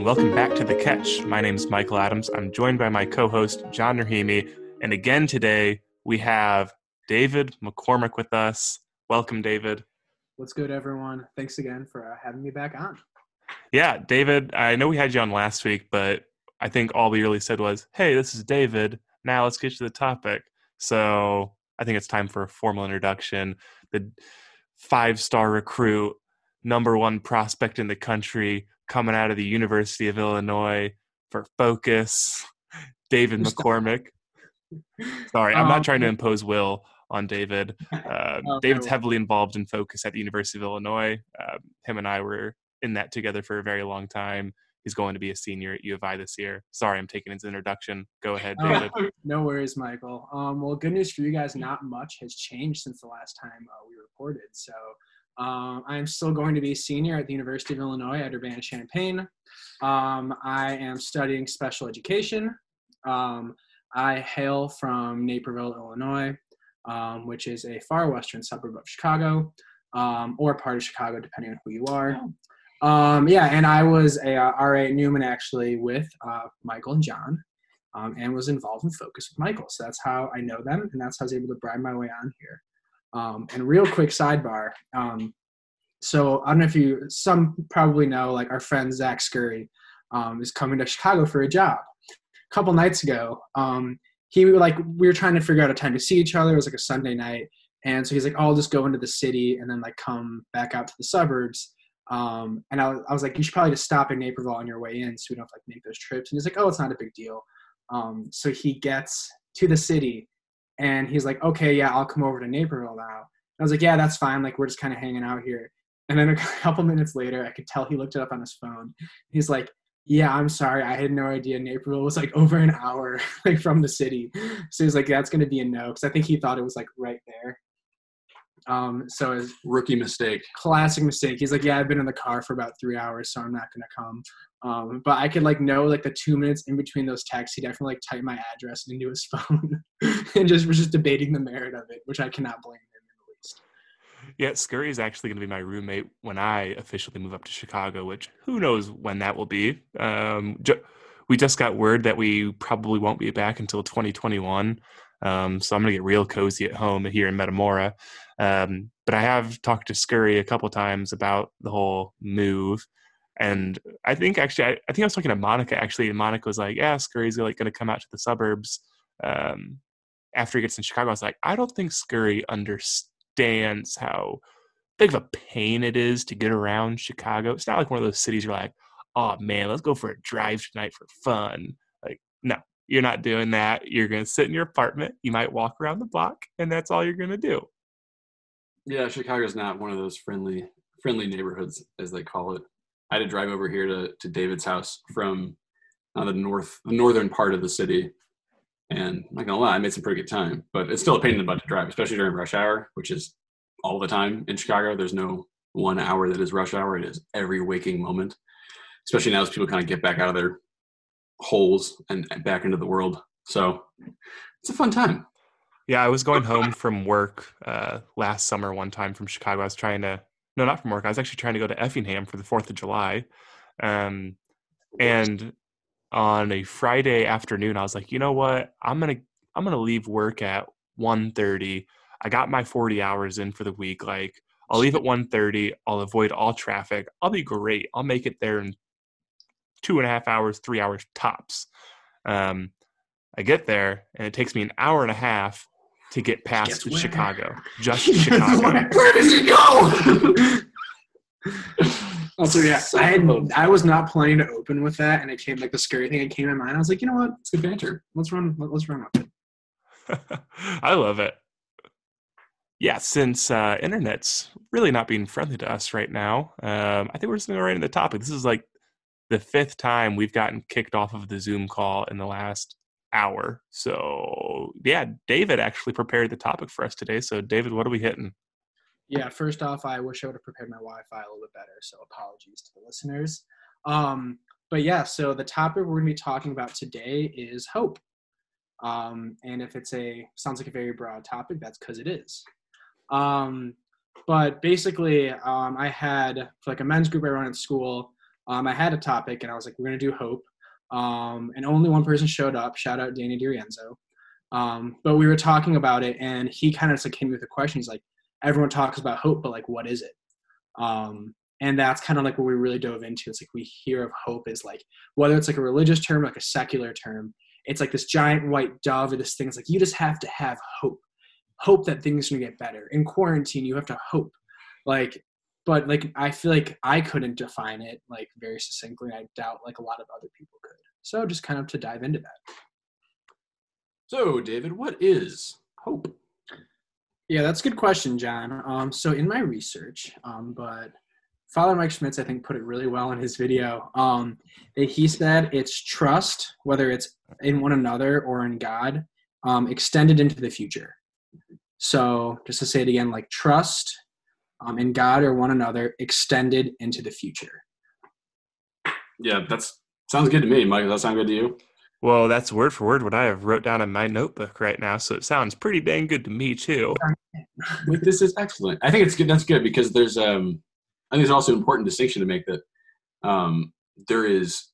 and welcome back to The Catch. My name is Michael Adams. I'm joined by my co host, John Rahimi. And again today, we have David McCormick with us. Welcome, David. What's good, everyone? Thanks again for uh, having me back on. Yeah, David, I know we had you on last week, but I think all we really said was, hey, this is David. Now let's get to the topic. So I think it's time for a formal introduction. The five star recruit, number one prospect in the country, coming out of the University of Illinois for focus, David McCormick. Sorry, I'm not Um, trying to impose will on David. Uh, Oh, David's heavily involved in focus at the University of Illinois. Uh, him and I were in that together for a very long time. He's going to be a senior at U of I this year. Sorry, I'm taking his introduction. Go ahead, Oh, David. no worries, Michael. Um, well, good news for you guys. Not much has changed since the last time uh, we reported. So um, I am still going to be a senior at the University of Illinois at Urbana-Champaign. Um, I am studying special education. Um, I hail from Naperville, Illinois, um, which is a far western suburb of Chicago, um, or part of Chicago, depending on who you are. Um, yeah, and I was a uh, RA at Newman actually with uh, Michael and John, um, and was involved in Focus with Michael. So that's how I know them, and that's how I was able to bribe my way on here. Um, and real quick sidebar. Um, so I don't know if you, some probably know, like our friend Zach Scurry um, is coming to Chicago for a job. A couple nights ago, um, he like we were trying to figure out a time to see each other. It was like a Sunday night, and so he's like, "I'll just go into the city and then like come back out to the suburbs." Um, and I was, I was like, "You should probably just stop in Naperville on your way in, so we don't like make those trips." And he's like, "Oh, it's not a big deal." Um, so he gets to the city, and he's like, "Okay, yeah, I'll come over to Naperville now." I was like, "Yeah, that's fine. Like we're just kind of hanging out here." And then a couple minutes later, I could tell he looked it up on his phone. He's like, "Yeah, I'm sorry. I had no idea Naperville was like over an hour like from the city." So he's like, "That's gonna be a no," because I think he thought it was like right there. Um, so his rookie mistake. classic mistake. He's like, "Yeah, I've been in the car for about three hours, so I'm not gonna come." Um, but I could like know like the two minutes in between those texts, he definitely like typed my address into his phone and just was just debating the merit of it, which I cannot blame him in the least. Yeah, Scurry is actually going to be my roommate when I officially move up to Chicago, which who knows when that will be. Um, ju- we just got word that we probably won't be back until 2021. Um, so I'm going to get real cozy at home here in Metamora. Um, but I have talked to Scurry a couple times about the whole move. And I think actually, I, I think I was talking to Monica actually, and Monica was like, "Yeah, Scurry's like going to come out to the suburbs um, after he gets in Chicago." I was like, "I don't think Scurry understands how big of a pain it is to get around Chicago. It's not like one of those cities you're like, oh man, let's go for a drive tonight for fun. Like, no, you're not doing that. You're going to sit in your apartment. You might walk around the block, and that's all you're going to do. Yeah, Chicago's not one of those friendly friendly neighborhoods as they call it. I had to drive over here to, to David's house from uh, the north the northern part of the city. And I'm not gonna lie, I made some pretty good time. But it's still a pain in the butt to drive, especially during rush hour, which is all the time in Chicago. There's no one hour that is rush hour. It is every waking moment. Especially now as people kind of get back out of their holes and, back into the world. So it's a fun time. Yeah, I was going home from work uh, last summer one time from Chicago. I was trying to, no, not from work. I was actually trying to go to Effingham for the 4th of July. Um, and on a Friday afternoon, I was like, you know what? I'm to, I'm to leave work at 1.30. I got my 40 hours in for the week. Like I'll leave at 1.30. I'll avoid all traffic. I'll be great. I'll make it there in two and a half hours, three hours tops. Um, I get there and it takes me an hour and a half to get past Guess where? Chicago. Just Chicago. Where does he go? Also, yeah, Son I had of a- I was not planning to open with that, and it came like the scary thing. It came in mind. I was like, you know what? It's good banter. Let's run. Let's run with it. I love it. Yeah, since uh, internet's really not being friendly to us right now, um, I think we're just going to go right into the topic. This is like the fifth time we've gotten kicked off of the Zoom call in the last hour. So, yeah, David actually prepared the topic for us today. So, David, what are we hitting? Yeah, first off, I wish I would have prepared my Wi-Fi a little bit better. So apologies to the listeners. Um, but yeah, so the topic we're going to be talking about today is hope. Um, and if it's a sounds like a very broad topic, that's because it is. Um, but basically, um, I had like a men's group I run at school. Um, I had a topic and I was like, we're going to do hope. Um, and only one person showed up. Shout out Danny DiRienzo. Um, but we were talking about it and he kind of just like came with a question. He's like, everyone talks about hope, but like, what is it? Um, and that's kind of like what we really dove into. It's like we hear of hope as like, whether it's like a religious term, like a secular term, it's like this giant white dove or this thing. It's like, you just have to have hope, hope that things are to get better. In quarantine, you have to hope. Like, but like I feel like I couldn't define it like very succinctly. I doubt like a lot of other people could. So just kind of to dive into that. So, David, what is hope? Yeah, that's a good question, John. Um, so in my research, um, but Father Mike Schmitz, I think, put it really well in his video. Um, that he said it's trust, whether it's in one another or in God, um, extended into the future. So just to say it again, like trust um, in God or one another extended into the future. Yeah, that's sounds good to me, Mike. Does that sound good to you? Well, that's word for word what I have wrote down in my notebook right now, so it sounds pretty dang good to me too. this is excellent. I think it's good. That's good because there's um, I think there's also an important distinction to make that um, there is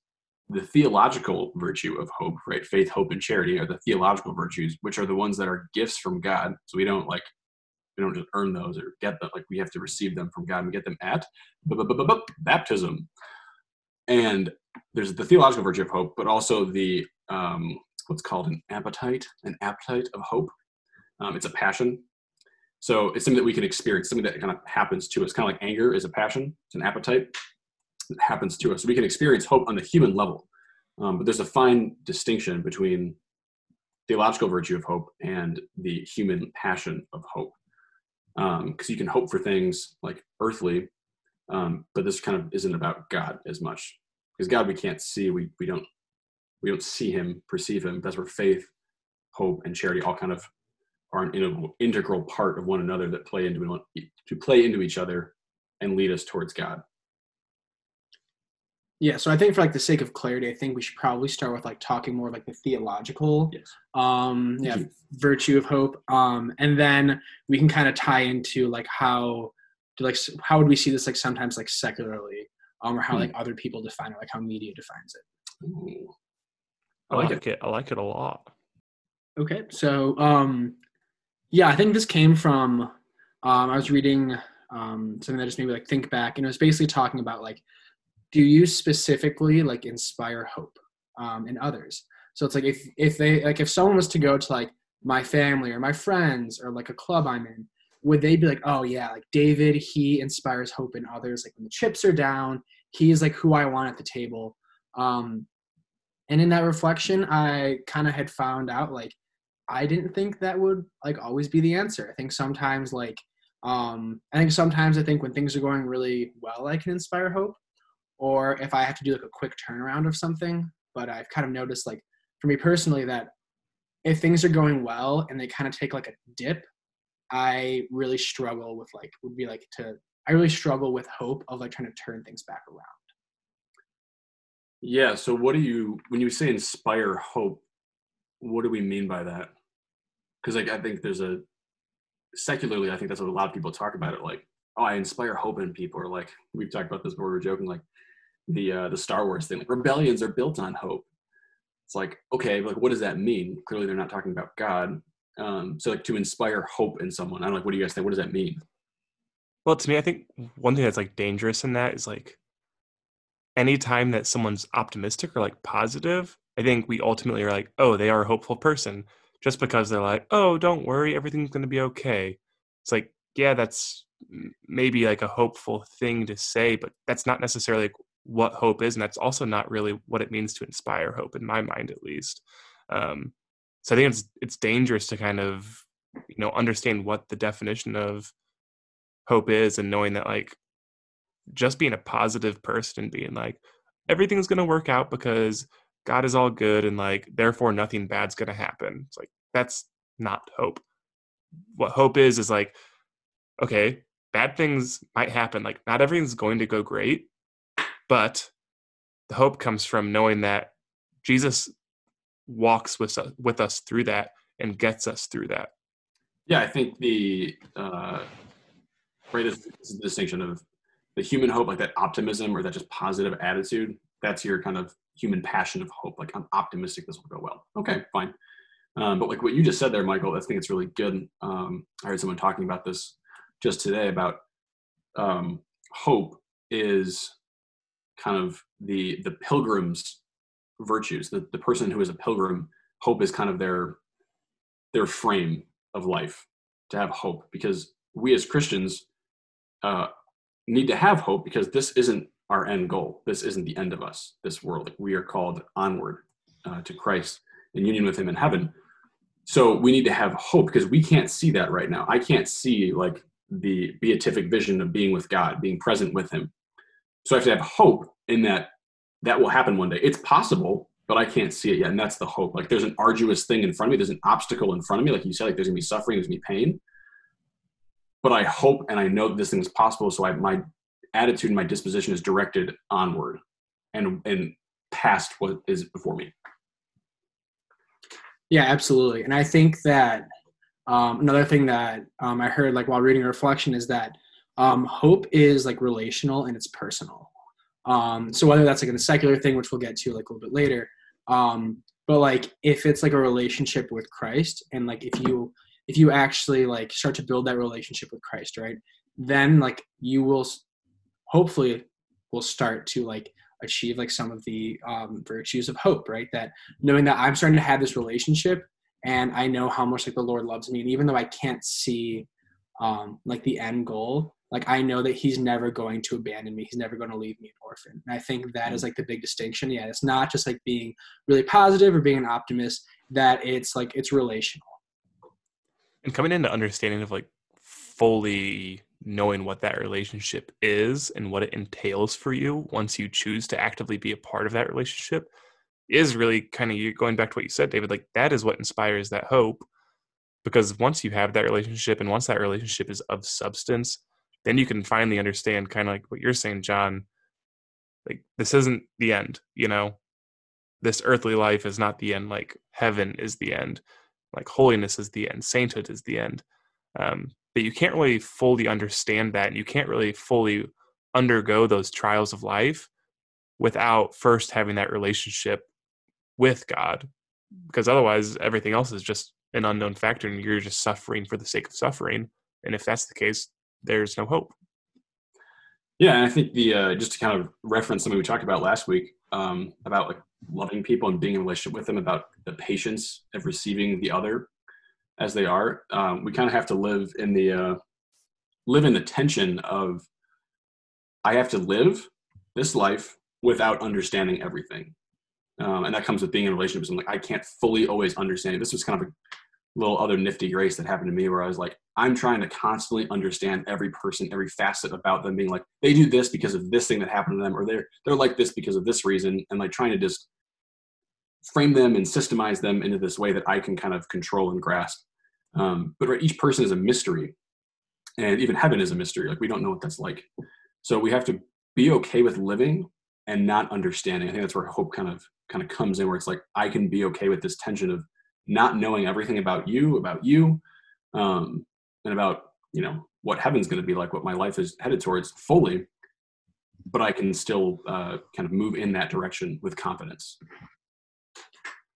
the theological virtue of hope, right? Faith, hope, and charity are the theological virtues, which are the ones that are gifts from God. So we don't like we don't just earn those or get them. Like we have to receive them from God and we get them at baptism. And there's the theological virtue of hope, but also the um, what's called an appetite, an appetite of hope. Um, it's a passion. So it's something that we can experience, something that kind of happens to us. Kind of like anger is a passion, it's an appetite that happens to us. We can experience hope on the human level. Um, but there's a fine distinction between theological virtue of hope and the human passion of hope because um, you can hope for things like earthly, um, but this kind of isn't about God as much because God we can't see, we we don't we don't see Him, perceive Him. That's where faith, hope, and charity all kind of are an integral part of one another that play into to play into each other and lead us towards God. Yeah, so I think for like the sake of clarity, I think we should probably start with like talking more like the theological yes. um yeah, virtue of hope. Um and then we can kind of tie into like how to like how would we see this like sometimes like secularly um or how hmm. like other people define it, like how media defines it. Ooh. I like um, it. I like it a lot. Okay. So um yeah, I think this came from um I was reading um something that just made me like think back and it was basically talking about like do you specifically like inspire hope um, in others? So it's like if if they like if someone was to go to like my family or my friends or like a club i'm in would they be like oh yeah like david he inspires hope in others like when the chips are down he's like who i want at the table. Um and in that reflection i kind of had found out like i didn't think that would like always be the answer. I think sometimes like um i think sometimes i think when things are going really well i can inspire hope or if I have to do like a quick turnaround of something. But I've kind of noticed like for me personally that if things are going well and they kind of take like a dip, I really struggle with like would be like to I really struggle with hope of like trying to turn things back around. Yeah. So what do you when you say inspire hope, what do we mean by that? Because like I think there's a secularly, I think that's what a lot of people talk about it like, oh, I inspire hope in people, or like we've talked about this before, we are joking, like the uh, the Star Wars thing. Like rebellions are built on hope. It's like okay, like what does that mean? Clearly, they're not talking about God. Um, so like to inspire hope in someone. I don't. Like, what do you guys think? What does that mean? Well, to me, I think one thing that's like dangerous in that is like anytime that someone's optimistic or like positive, I think we ultimately are like, oh, they are a hopeful person just because they're like, oh, don't worry, everything's going to be okay. It's like, yeah, that's maybe like a hopeful thing to say, but that's not necessarily what hope is and that's also not really what it means to inspire hope in my mind at least. Um, so i think it's it's dangerous to kind of you know understand what the definition of hope is and knowing that like just being a positive person and being like everything's going to work out because god is all good and like therefore nothing bad's going to happen. It's like that's not hope. What hope is is like okay bad things might happen like not everything's going to go great but the hope comes from knowing that Jesus walks with us, with us through that and gets us through that. Yeah, I think the uh, distinction of the human hope, like that optimism or that just positive attitude, that's your kind of human passion of hope. Like I'm optimistic this will go well. Okay, fine. Um, but like what you just said there, Michael, I think it's really good. Um, I heard someone talking about this just today about um, hope is kind of the the pilgrim's virtues. The the person who is a pilgrim, hope is kind of their their frame of life to have hope because we as Christians uh, need to have hope because this isn't our end goal. This isn't the end of us, this world. We are called onward uh, to Christ in union with Him in heaven. So we need to have hope because we can't see that right now. I can't see like the beatific vision of being with God, being present with Him. So I have to have hope in that that will happen one day. It's possible, but I can't see it yet. And that's the hope. Like there's an arduous thing in front of me, there's an obstacle in front of me. Like you said, like there's gonna be suffering, there's gonna be pain. But I hope and I know that this thing is possible. So I, my attitude and my disposition is directed onward and and past what is before me. Yeah, absolutely. And I think that um, another thing that um, I heard like while reading reflection is that um, hope is like relational and it's personal. Um, so whether that's like a secular thing, which we'll get to like a little bit later, um, but like if it's like a relationship with Christ and like if you if you actually like start to build that relationship with Christ, right, then like you will hopefully will start to like achieve like some of the um, virtues of hope, right? That knowing that I'm starting to have this relationship and I know how much like the Lord loves me, and even though I can't see um, like the end goal, like I know that He's never going to abandon me. He's never going to leave me an orphan. And I think that is mm. like the big distinction. Yeah, it's not just like being really positive or being an optimist. That it's like it's relational. And coming into understanding of like fully knowing what that relationship is and what it entails for you once you choose to actively be a part of that relationship is really kind of going back to what you said david like that is what inspires that hope because once you have that relationship and once that relationship is of substance then you can finally understand kind of like what you're saying john. Like this isn't the end you know? This earthly life is not the end like heaven is the end like holiness is the end sainthood is the end um, but you can't really fully understand that and you can't really fully undergo those trials of life without first having that relationship with God because otherwise everything else is just an unknown factor and you're just suffering for the sake of suffering and if that's the case there's no hope yeah and i think the uh, just to kind of reference something we talked about last week um, about like loving people and being in relationship with them about the patience of receiving the other as they are, um, we kind of have to live in the uh, live in the tension of I have to live this life without understanding everything, um, and that comes with being in a relationship. I'm like I can't fully always understand. This was kind of a little other nifty grace that happened to me where I was like I'm trying to constantly understand every person, every facet about them, being like they do this because of this thing that happened to them, or they're they're like this because of this reason, and like trying to just frame them and systemize them into this way that I can kind of control and grasp. Um, but right, each person is a mystery, and even heaven is a mystery. Like we don't know what that's like. So we have to be okay with living and not understanding. I think that's where hope kind of kind of comes in, where it's like I can be okay with this tension of not knowing everything about you, about you, um, and about you know what heaven's going to be like, what my life is headed towards fully. But I can still uh, kind of move in that direction with confidence.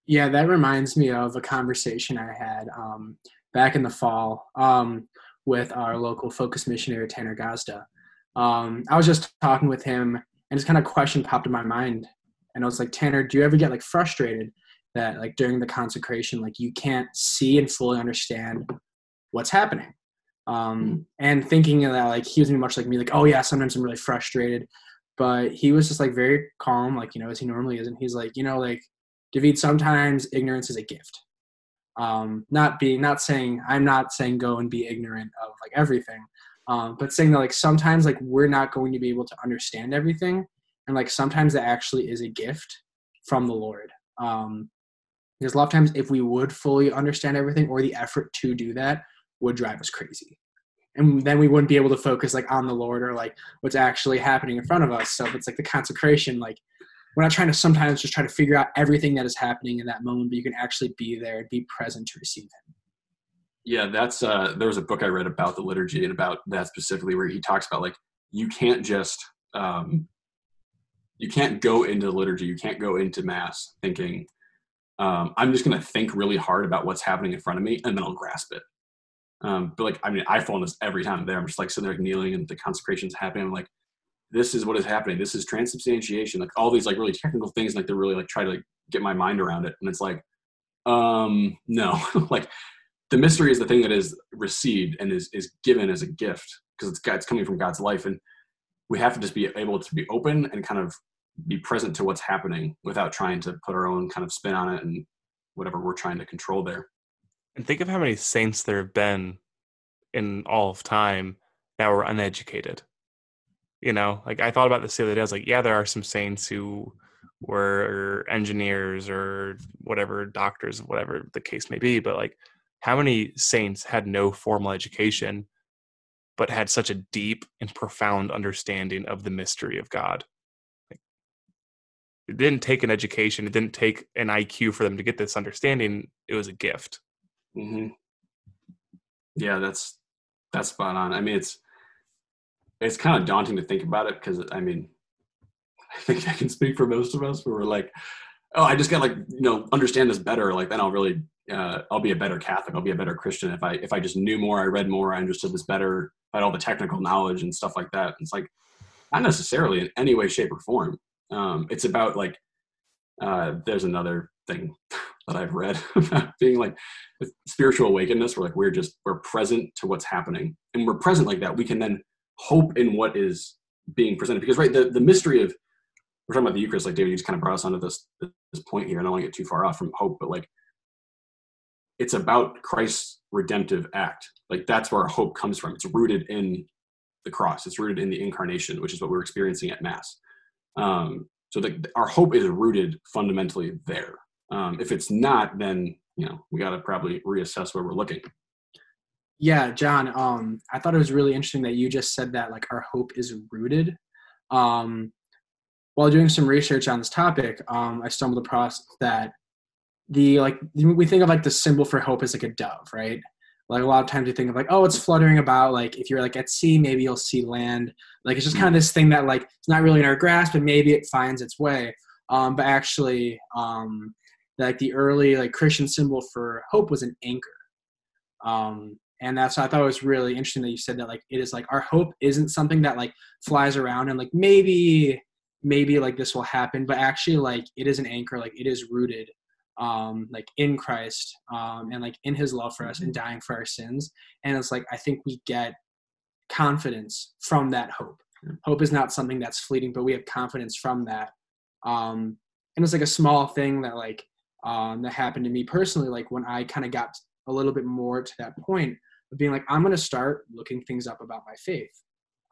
Yeah, that reminds me of a conversation I had um, back in the fall um, with our local focus missionary Tanner Gazda. Um, I was just talking with him, and this kind of question popped in my mind, and I was like, Tanner, do you ever get like frustrated that like during the consecration, like you can't see and fully understand what's happening? Um, hmm. and thinking that, like he was much like me, like, oh yeah, sometimes I'm really frustrated, but he was just like very calm, like you know, as he normally is, and he's like, you know, like David, sometimes ignorance is a gift um, not being not saying i'm not saying go and be ignorant of like everything um, but saying that like sometimes like we're not going to be able to understand everything and like sometimes that actually is a gift from the lord um, because a lot of times if we would fully understand everything or the effort to do that would drive us crazy and then we wouldn't be able to focus like on the lord or like what's actually happening in front of us so it's like the consecration like we're not trying to sometimes just try to figure out everything that is happening in that moment, but you can actually be there and be present to receive Him. Yeah, that's uh, there was a book I read about the liturgy and about that specifically, where he talks about like you can't just um, you can't go into liturgy, you can't go into mass thinking um, I'm just going to think really hard about what's happening in front of me, and then I'll grasp it. Um, but like, I mean, I fall in this every time there. I'm just like sitting there kneeling, and the consecration's happening. I'm like, this is what is happening. This is transubstantiation. Like all these like really technical things, like they're really like try to like get my mind around it, and it's like, um, no, like the mystery is the thing that is received and is is given as a gift because it's it's coming from God's life, and we have to just be able to be open and kind of be present to what's happening without trying to put our own kind of spin on it and whatever we're trying to control there. And think of how many saints there have been in all of time that were uneducated. You know, like I thought about this the other day. I was like, yeah, there are some saints who were engineers or whatever, doctors, whatever the case may be. But like, how many saints had no formal education, but had such a deep and profound understanding of the mystery of God? It didn't take an education it didn't take an iq for them to get this understanding it was a gift. Mm-hmm. yeah that's that's spot on. I mean it's it's kind of daunting to think about it because i mean i think i can speak for most of us where we're like oh i just gotta like you know understand this better like then i'll really uh, i'll be a better catholic i'll be a better christian. If i if i just knew more i read more i understood this better I had all the technical knowledge and stuff like that. It's like not necessarily in any way shape or form um, it's about like uh, there's another thing that I've read about being like spiritual awakeness. Where like we're just we're present to what's happening, and we're present like that. We can then hope in what is being presented because right the the mystery of we're talking about the Eucharist. Like David, you just kind of brought us onto this this point here. I don't want to get too far off from hope, but like it's about Christ's redemptive act. Like that's where our hope comes from. It's rooted in the cross. It's rooted in the incarnation, which is what we're experiencing at Mass. Um, so the, our hope is rooted fundamentally there. Um, if it's not, then you know we got to probably reassess where we're looking. Yeah, John. Um, I thought it was really interesting that you just said that like our hope is rooted. Um, while doing some research on this topic, um, I stumbled across that the like we think of like the symbol for hope is like a dove, right? Like a lot of times you think of like, oh, it's fluttering about. Like if you're like at sea, maybe you'll see land. Like it's just kind of this thing that like it's not really in our grasp, but maybe it finds its way. Um, but actually, um, like the early like Christian symbol for hope was an anchor. Um, and that's I thought it was really interesting that you said that like it is like our hope isn't something that like flies around and like maybe maybe like this will happen, but actually like it is an anchor, like it is rooted um, like in Christ um, and like in His love for us and mm-hmm. dying for our sins. And it's like I think we get confidence from that hope. Hope is not something that's fleeting, but we have confidence from that. Um, and it's like a small thing that like um, that happened to me personally. Like when I kind of got a little bit more to that point of being like, I'm going to start looking things up about my faith.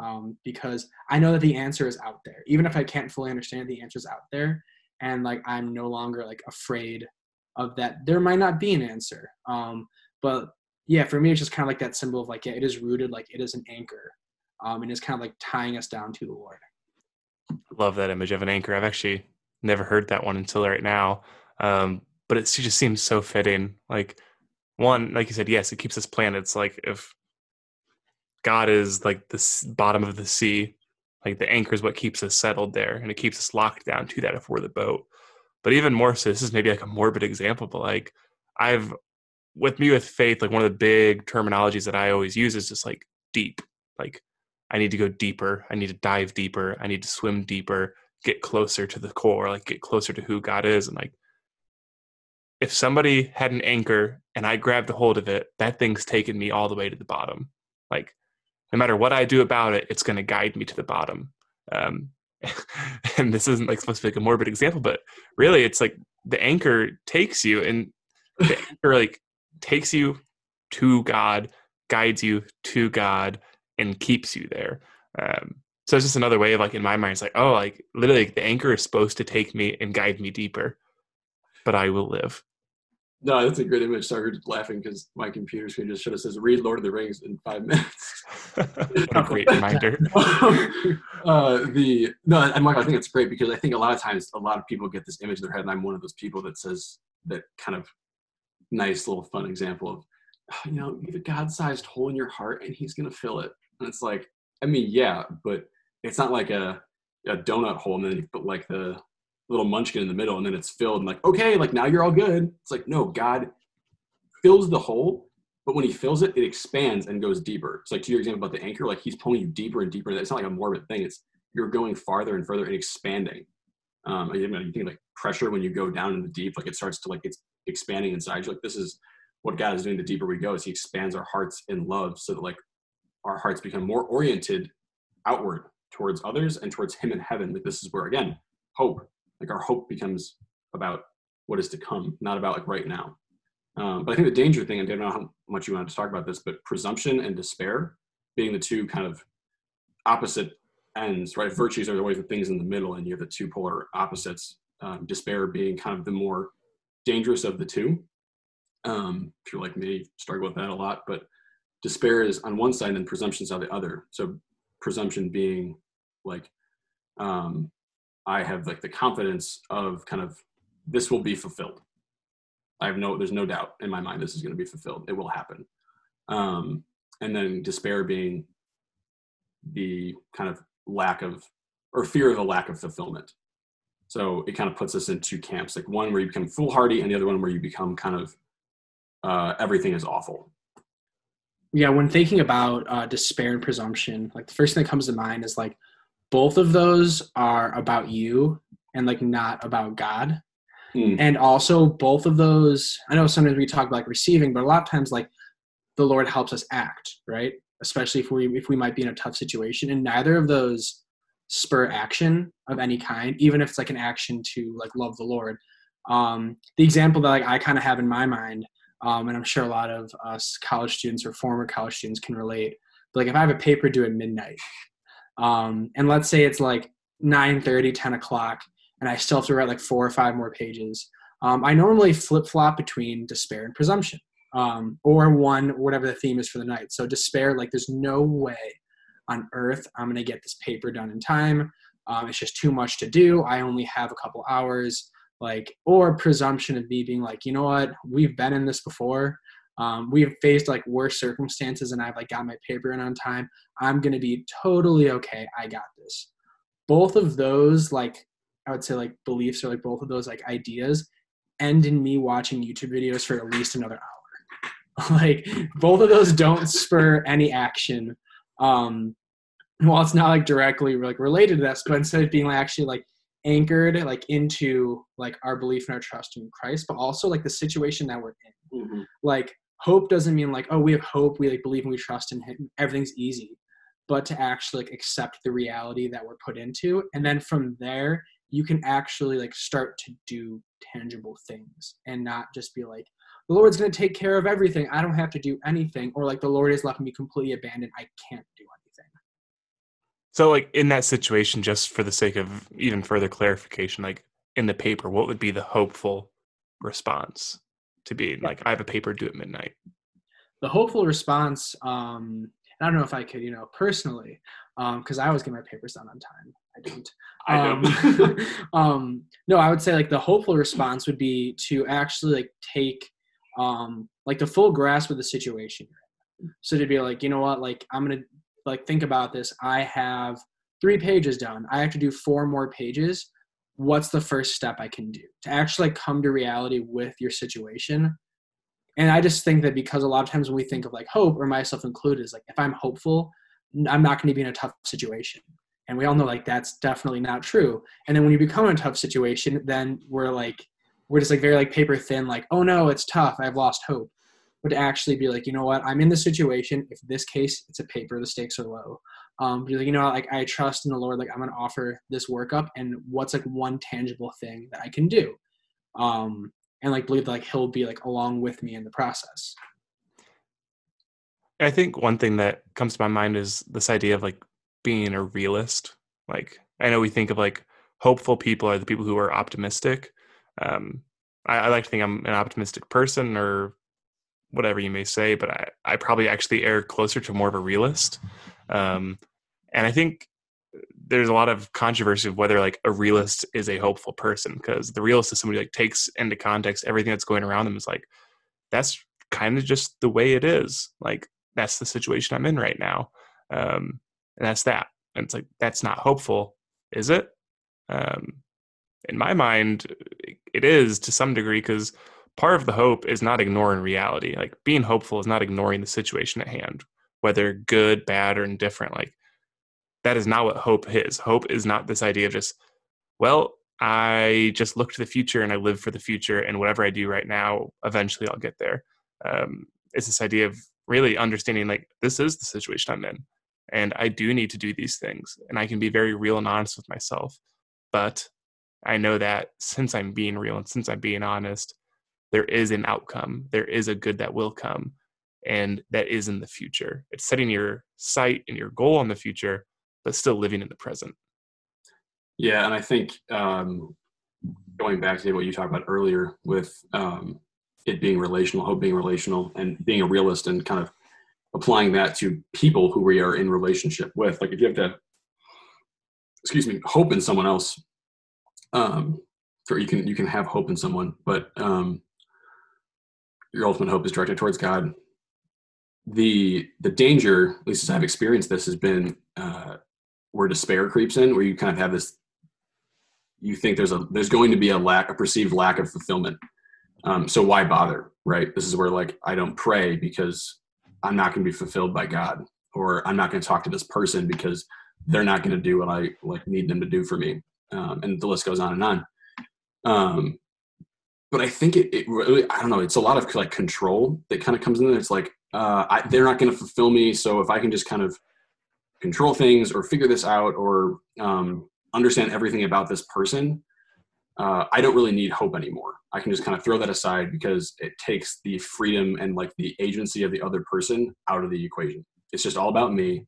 Um, because I know that the answer is out there. Even if I can't fully understand, the answer is out there, and like I'm no longer like afraid of that there might not be an answer. Um, but yeah for me it's just kind of like that symbol of like yeah it is rooted like it is an anchor um, and it's kind of like tying us down to the lord. Love that image of an anchor. I've actually never heard that one until right now um, but it just seems so fitting. Like one like you said yes it keeps us planted it's like if god is like the bottom of the sea like the anchor is what keeps us settled there and it keeps us locked down to that if we're the boat but even more so, this is maybe like a morbid example, but like I've with me with faith, like one of the big terminologies that I always use is just like deep. Like I need to go deeper. I need to dive deeper. I need to swim deeper, get closer to the core, like get closer to who God is. And like if somebody had an anchor and I grabbed a hold of it, that thing's taken me all the way to the bottom. Like no matter what I do about it, it's going to guide me to the bottom. Um, and this isn't like supposed to be like a morbid example, but really it's like the anchor takes you and the anchor like takes you to God, guides you to God, and keeps you there. Um, so it's just another way of like in my mind, it's like, oh, like literally like, the anchor is supposed to take me and guide me deeper, but I will live. No, that's a great image. Sorry just laughing because my computer screen just showed us says read Lord of the Rings in five minutes. what a great reminder. uh, the no, and Michael, I think it's great because I think a lot of times a lot of people get this image in their head, and I'm one of those people that says that kind of nice little fun example of you know, you have a God-sized hole in your heart, and He's gonna fill it. And it's like I mean, yeah, but it's not like a a donut hole and then you put like the little munchkin in the middle and then it's filled and like okay, like now you're all good. It's like no, God fills the hole, but when He fills it, it expands and goes deeper. It's like to your example about the anchor, like He's pulling you deeper and deeper. It's not like a morbid thing. It's you're going farther and further and expanding. Um, you, know, you think like pressure when you go down in the deep, like it starts to like it's expanding inside you. Like this is what God is doing. The deeper we go, is He expands our hearts in love, so that like our hearts become more oriented outward towards others and towards Him in heaven. Like this is where again hope, like our hope becomes about what is to come, not about like right now. Um, but I think the danger thing, and I don't know how much you wanted to talk about this, but presumption and despair being the two kind of opposite ends, right? Virtues are always the things in the middle, and you have the two polar opposites. Um, despair being kind of the more dangerous of the two. Um, if you're like me, struggle with that a lot, but despair is on one side and presumption is on the other. So presumption being like, um, I have like the confidence of kind of this will be fulfilled. I have no, there's no doubt in my mind this is going to be fulfilled. It will happen. Um, and then despair being the kind of lack of or fear of the lack of fulfillment. So it kind of puts us in two camps, like one where you become foolhardy, and the other one where you become kind of uh, everything is awful. Yeah, when thinking about uh, despair and presumption, like the first thing that comes to mind is like both of those are about you and like not about God. Mm. And also both of those, I know sometimes we talk about like receiving, but a lot of times like the Lord helps us act, right? especially if we if we might be in a tough situation and neither of those spur action of any kind even if it's like an action to like love the lord um, the example that like i kind of have in my mind um, and i'm sure a lot of us college students or former college students can relate but like if i have a paper due at midnight um, and let's say it's like 9 30 10 o'clock and i still have to write like four or five more pages um, i normally flip flop between despair and presumption um, or one whatever the theme is for the night. So despair, like there's no way on earth I'm gonna get this paper done in time. Um, it's just too much to do. I only have a couple hours. Like or presumption of me being like, you know what, we've been in this before. Um, we've faced like worse circumstances, and I've like got my paper in on time. I'm gonna be totally okay. I got this. Both of those, like I would say, like beliefs or like both of those like ideas, end in me watching YouTube videos for at least another hour. like both of those don't spur any action. Um, well, it's not like directly like related to this, but instead of being like actually like anchored like into like our belief and our trust in Christ, but also like the situation that we're in. Mm-hmm. Like hope doesn't mean like oh we have hope, we like believe and we trust in Him, everything's easy, but to actually like accept the reality that we're put into, and then from there you can actually like start to do tangible things and not just be like the Lord's going to take care of everything. I don't have to do anything. Or like the Lord has left me completely abandoned. I can't do anything. So, like in that situation, just for the sake of even further clarification, like in the paper, what would be the hopeful response to be like, I have a paper due at midnight? The hopeful response, um, I don't know if I could, you know, personally, because um, I always get my papers done on time. I don't. I don't. Um, um, no, I would say like the hopeful response would be to actually like take um, like the full grasp of the situation. So to be like, you know what, like I'm gonna like think about this. I have three pages done. I have to do four more pages. What's the first step I can do to actually come to reality with your situation? And I just think that because a lot of times when we think of like hope, or myself included, is like if I'm hopeful, I'm not going to be in a tough situation. And we all know like that's definitely not true. And then when you become in a tough situation, then we're like we're just like very like paper thin, like, oh no, it's tough. I've lost hope. But to actually be like, you know what, I'm in this situation. If this case, it's a paper, the stakes are low. Um, be like, you know, like I trust in the Lord, like I'm gonna offer this workup and what's like one tangible thing that I can do. Um, and like believe that like he'll be like along with me in the process. I think one thing that comes to my mind is this idea of like being a realist. Like I know we think of like hopeful people are the people who are optimistic, um, I, I, like to think I'm an optimistic person or whatever you may say, but I, I probably actually err closer to more of a realist. Um, and I think there's a lot of controversy of whether like a realist is a hopeful person because the realist is somebody like takes into context everything that's going around them is like that's kind of just the way it is like that's the situation i'm in right now um, and that's that. And it's like that's not hopeful, is it? Um, in my mind, it is to some degree because part of the hope is not ignoring reality. Like being hopeful is not ignoring the situation at hand, whether good, bad, or indifferent. Like that is not what hope is. Hope is not this idea of just, well, I just look to the future and I live for the future, and whatever I do right now, eventually I'll get there. Um, it's this idea of really understanding like this is the situation I'm in, and I do need to do these things, and I can be very real and honest with myself. But I know that since I'm being real and since I'm being honest, there is an outcome. There is a good that will come, and that is in the future. It's setting your sight and your goal on the future, but still living in the present. Yeah, and I think um, going back to what you talked about earlier with um, it being relational, hope being relational, and being a realist, and kind of applying that to people who we are in relationship with. Like if you have to, excuse me, hope in someone else, um, or you can you can have hope in someone, but um, your ultimate hope is directed towards God. The the danger, at least as I've experienced this, has been uh, where despair creeps in, where you kind of have this. You think there's a there's going to be a lack, a perceived lack of fulfillment. Um, so why bother, right? This is where like I don't pray because I'm not going to be fulfilled by God, or I'm not going to talk to this person because they're not going to do what I like need them to do for me, um, and the list goes on and on. Um, but I think it, it really, I don't know, it's a lot of like control that kind of comes in there. It's like, uh, I, they're not going to fulfill me. So if I can just kind of control things or figure this out or um, understand everything about this person, uh, I don't really need hope anymore. I can just kind of throw that aside because it takes the freedom and like the agency of the other person out of the equation. It's just all about me,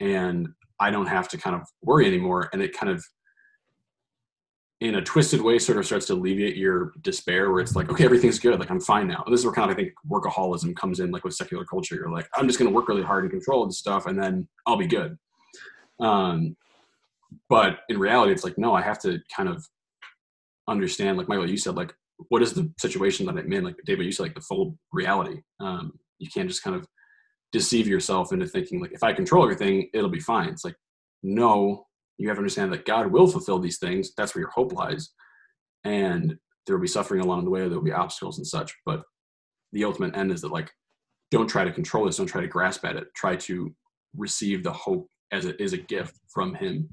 and I don't have to kind of worry anymore. And it kind of in a twisted way sort of starts to alleviate your despair where it's like okay everything's good like i'm fine now. This is where kind of i think workaholism comes in like with secular culture. You're like i'm just going to work really hard and control this stuff and then i'll be good. Um but in reality it's like no i have to kind of understand like michael you said like what is the situation that i'm in? Like david you said like the full reality. Um you can't just kind of deceive yourself into thinking like if i control everything it'll be fine. It's like no you have to understand that God will fulfill these things. That's where your hope lies. And there will be suffering along the way, there will be obstacles and such. But the ultimate end is that, like, don't try to control this, don't try to grasp at it. Try to receive the hope as it is a gift from Him.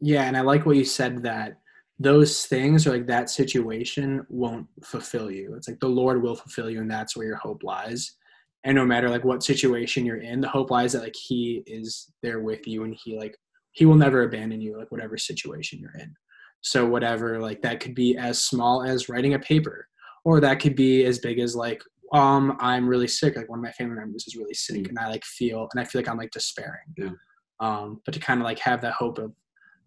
Yeah. And I like what you said that those things or like that situation won't fulfill you. It's like the Lord will fulfill you, and that's where your hope lies. And no matter like what situation you're in, the hope lies that like He is there with you and He like he will never abandon you like whatever situation you're in so whatever like that could be as small as writing a paper or that could be as big as like um i'm really sick like one of my family members is really sick mm. and i like feel and i feel like i'm like despairing yeah. um but to kind of like have that hope of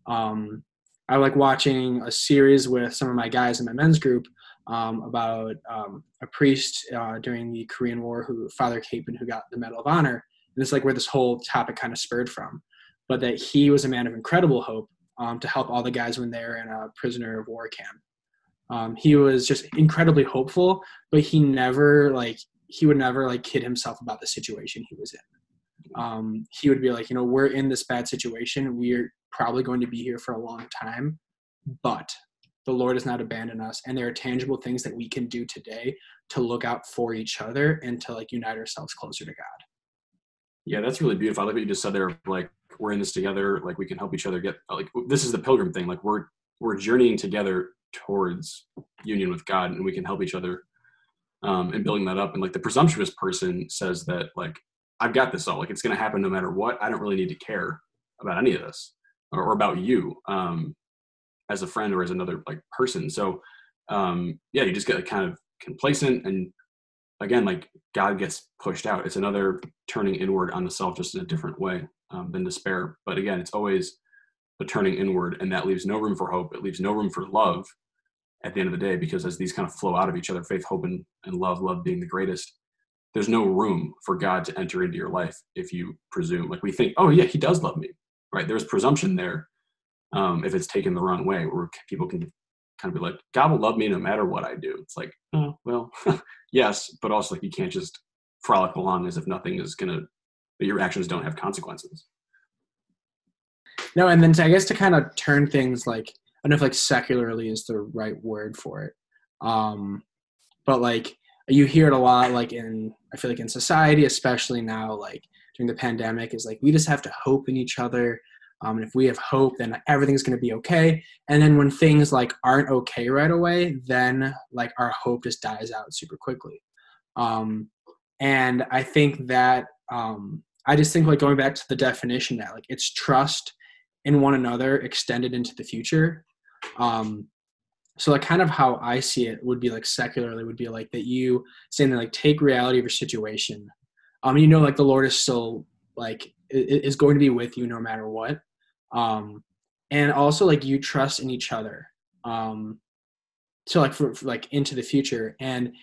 um i like watching a series with some of my guys in my men's group um, about um, a priest uh, during the Korean War who Father Kapaun who got the Medal of Honor and it's like where this whole topic kind of spurred from but that he was a man of incredible hope um, to help all the guys when they were in a prisoner of war camp. Um, he was just incredibly hopeful, but he never like he would never like kid himself about the situation he was in. Um, he would be like, you know, we're in this bad situation. We're probably going to be here for a long time, but the Lord has not abandoned us, and there are tangible things that we can do today to look out for each other and to like unite ourselves closer to God. Yeah, that's really beautiful. I like what you just said there. Like we're in this together like we can help each other get like this is the pilgrim thing like we're we're journeying together towards union with god and we can help each other um, and building that up. And like the presumptuous person says that like i've got this all. Like it's going to happen no matter what. I don't really need to care about any of this or, or about you um, as a friend or as another like person. So um, yeah you just get kind of complacent and again like god gets pushed out. It's another turning inward on the self just in a different way um, than despair. But again, it's always the turning inward, and that leaves no room for hope. It leaves no room for love at the end of the day, because as these kind of flow out of each other, faith, hope, and, and love, love being the greatest, there's no room for God to enter into your life if you presume. Like we think, oh yeah, He does love me, right? There's presumption there. Um, if it's taken the wrong way, where people can kind of be like, God will love me no matter what I do. It's like, oh well, yes, but also like you can't just frolic along as if nothing is gonna that your actions don't have consequences. no, and then to, I guess to kind of turn things like I don't know if like secularly is the right word for it, um, but like you hear it a lot like in I feel like in society, especially now like during the pandemic, is like we just have to hope in each other. Um, and if we have hope, then everything's going to be okay. And then when things like aren't okay right away, then like our hope just dies out super quickly. Um, and I think that um, I just think like going back to the definition that like it's trust in one another extended into the future. Um, so like kind of how I see it would be like secularly would be like that you saying that like take reality of your situation. Um, you know like the Lord is still like is going to be with you no matter what. Um, and also like you trust in each other. Um, so like for, for like into the future and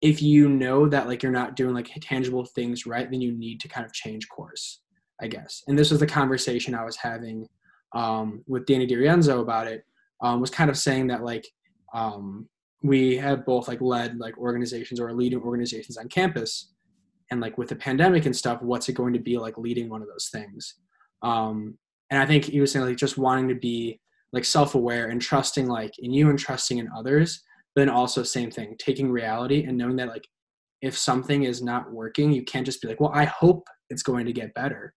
if you know that like you're not doing like tangible things right then you need to kind of change course i guess. And this was the conversation i was having um, with danny DiRienzo about it um, was kind of saying that like um, we have both like led like organizations or leading organizations on campus and like with the pandemic and stuff what's it going to be like leading one of those things? Um, and i think he was saying like just wanting to be like self-aware and trusting like in you and trusting in others but then also same thing taking reality and knowing that like if something is not working you can't just be like well i hope it's going to get better.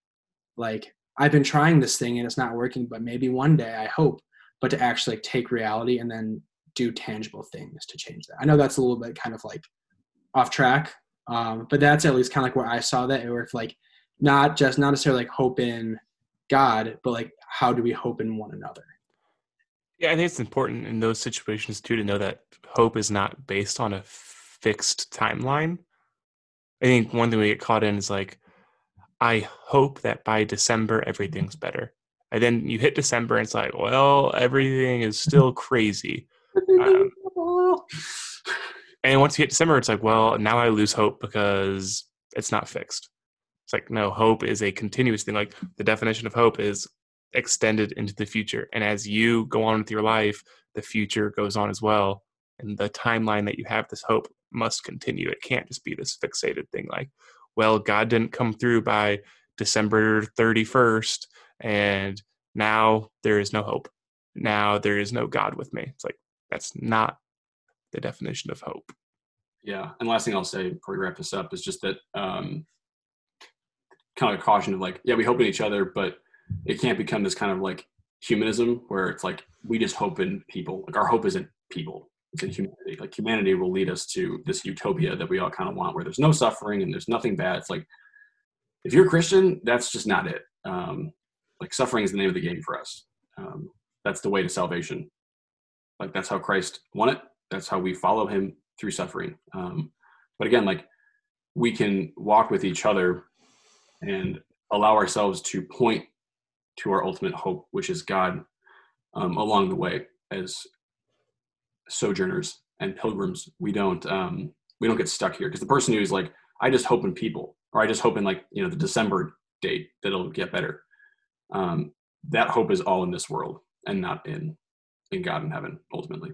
Like i've been trying this thing and it's not working but maybe one day i hope. But to actually like, take reality and then do tangible things to change that. I know that's a little bit kind of like off track um, but that's at least kind of like where i saw that where if like not just not necessarily like hope in god but like how do we hope in one another yeah, I think it's important in those situations too to know that hope is not based on a fixed timeline. I think one thing we get caught in is like, I hope that by December everything's better. And then you hit December and it's like, well, everything is still crazy. Um, and once you hit December, it's like, well, now I lose hope because it's not fixed. It's like, no, hope is a continuous thing. Like the definition of hope is extended into the future. And as you go on with your life, the future goes on as well. And the timeline that you have this hope must continue. It can't just be this fixated thing like, well, God didn't come through by December 31st, and now there is no hope. Now there is no God with me. It's like, that's not the definition of hope. Yeah. And last thing I'll say before we wrap this up is just that um, kind of a caution of like, yeah, we hope in each other, but it can't become this kind of like humanism where it's like we just hope in people. Like our hope isn't people; it's in humanity. Like humanity will lead us to this utopia that we all kind of want, where there's no suffering and there's nothing bad. It's like if you're a Christian, that's just not it. Um, like suffering is the name of the game for us. Um, that's the way to salvation. Like that's how Christ won it. That's how we follow Him through suffering. Um, but again, like we can walk with each other and allow ourselves to point to our ultimate hope, which is God, um, along the way as sojourners and pilgrims. We don't um, we don't get stuck here because the person who's like, I just hope in people, or I just hope in like you know the December date that it'll get better. Um, that hope is all in this world and not in in God in heaven ultimately.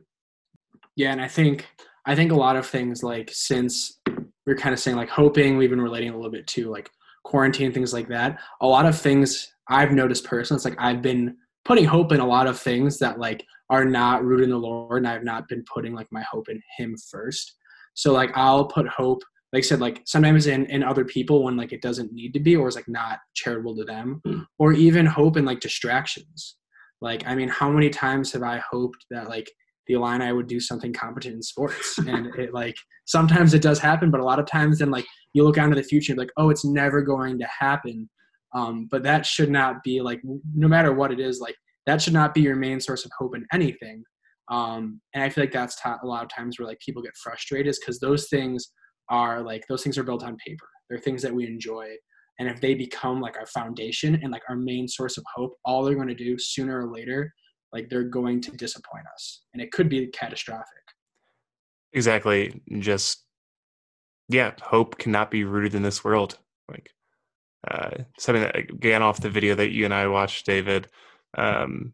Yeah, and I think I think a lot of things like since we're kind of saying like hoping, we've been relating a little bit to like quarantine things like that. A lot of things I've noticed personally, it's like I've been putting hope in a lot of things that like are not rooted in the Lord, and I've not been putting like my hope in Him first. So like I'll put hope, like I said, like sometimes in in other people when like it doesn't need to be, or is like not charitable to them, mm. or even hope in like distractions. Like I mean, how many times have I hoped that like the Illini would do something competent in sports, and it like sometimes it does happen, but a lot of times then like you look out into the future, like oh, it's never going to happen um, but that should not be like, no matter what it is, like that should not be your main source of hope in anything. Um, and I feel like that's ta- a lot of times where like people get frustrated is because those things are like those things are built on paper. They're things that we enjoy, and if they become like our foundation and like our main source of hope, all they're going to do sooner or later, like they're going to disappoint us, and it could be catastrophic. Exactly. Just yeah, hope cannot be rooted in this world. Like uh, something that again off the video that you and I watched, David. Um,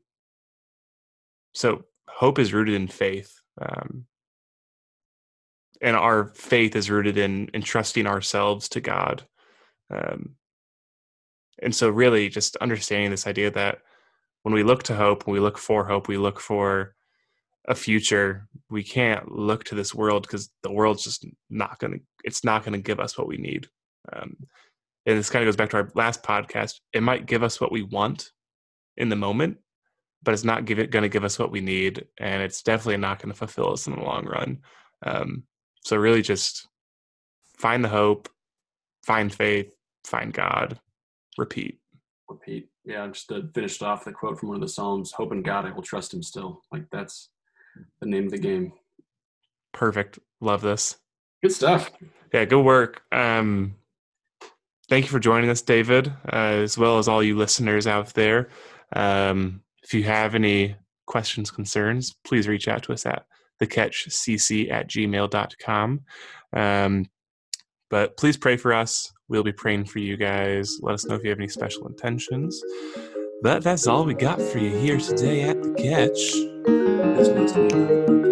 so hope is rooted in faith, um, and our faith is rooted in entrusting ourselves to God. Um, and so, really, just understanding this idea that when we look to hope, when we look for hope, we look for a future. We can't look to this world because the world's just not going to, it's not going to give us what we need. Um, and this kind of goes back to our last podcast. It might give us what we want in the moment, but it's not it, going to give us what we need. And it's definitely not going to fulfill us in the long run. Um, so really just find the hope, find faith, find God, repeat. Repeat. Yeah, just to finish off the quote from one of the Psalms, hope in God, I will trust him still. Like that's the name of the game. Perfect. Love this. Good stuff. Yeah, good work. Um, thank you for joining us, David, uh, as well as all you listeners out there. Um, if you have any questions, concerns, please reach out to us at thecatchcc at gmail.com. Um, but please pray for us. We'll be praying for you guys. Let us know if you have any special intentions. But that's all we got for you here today at the catch.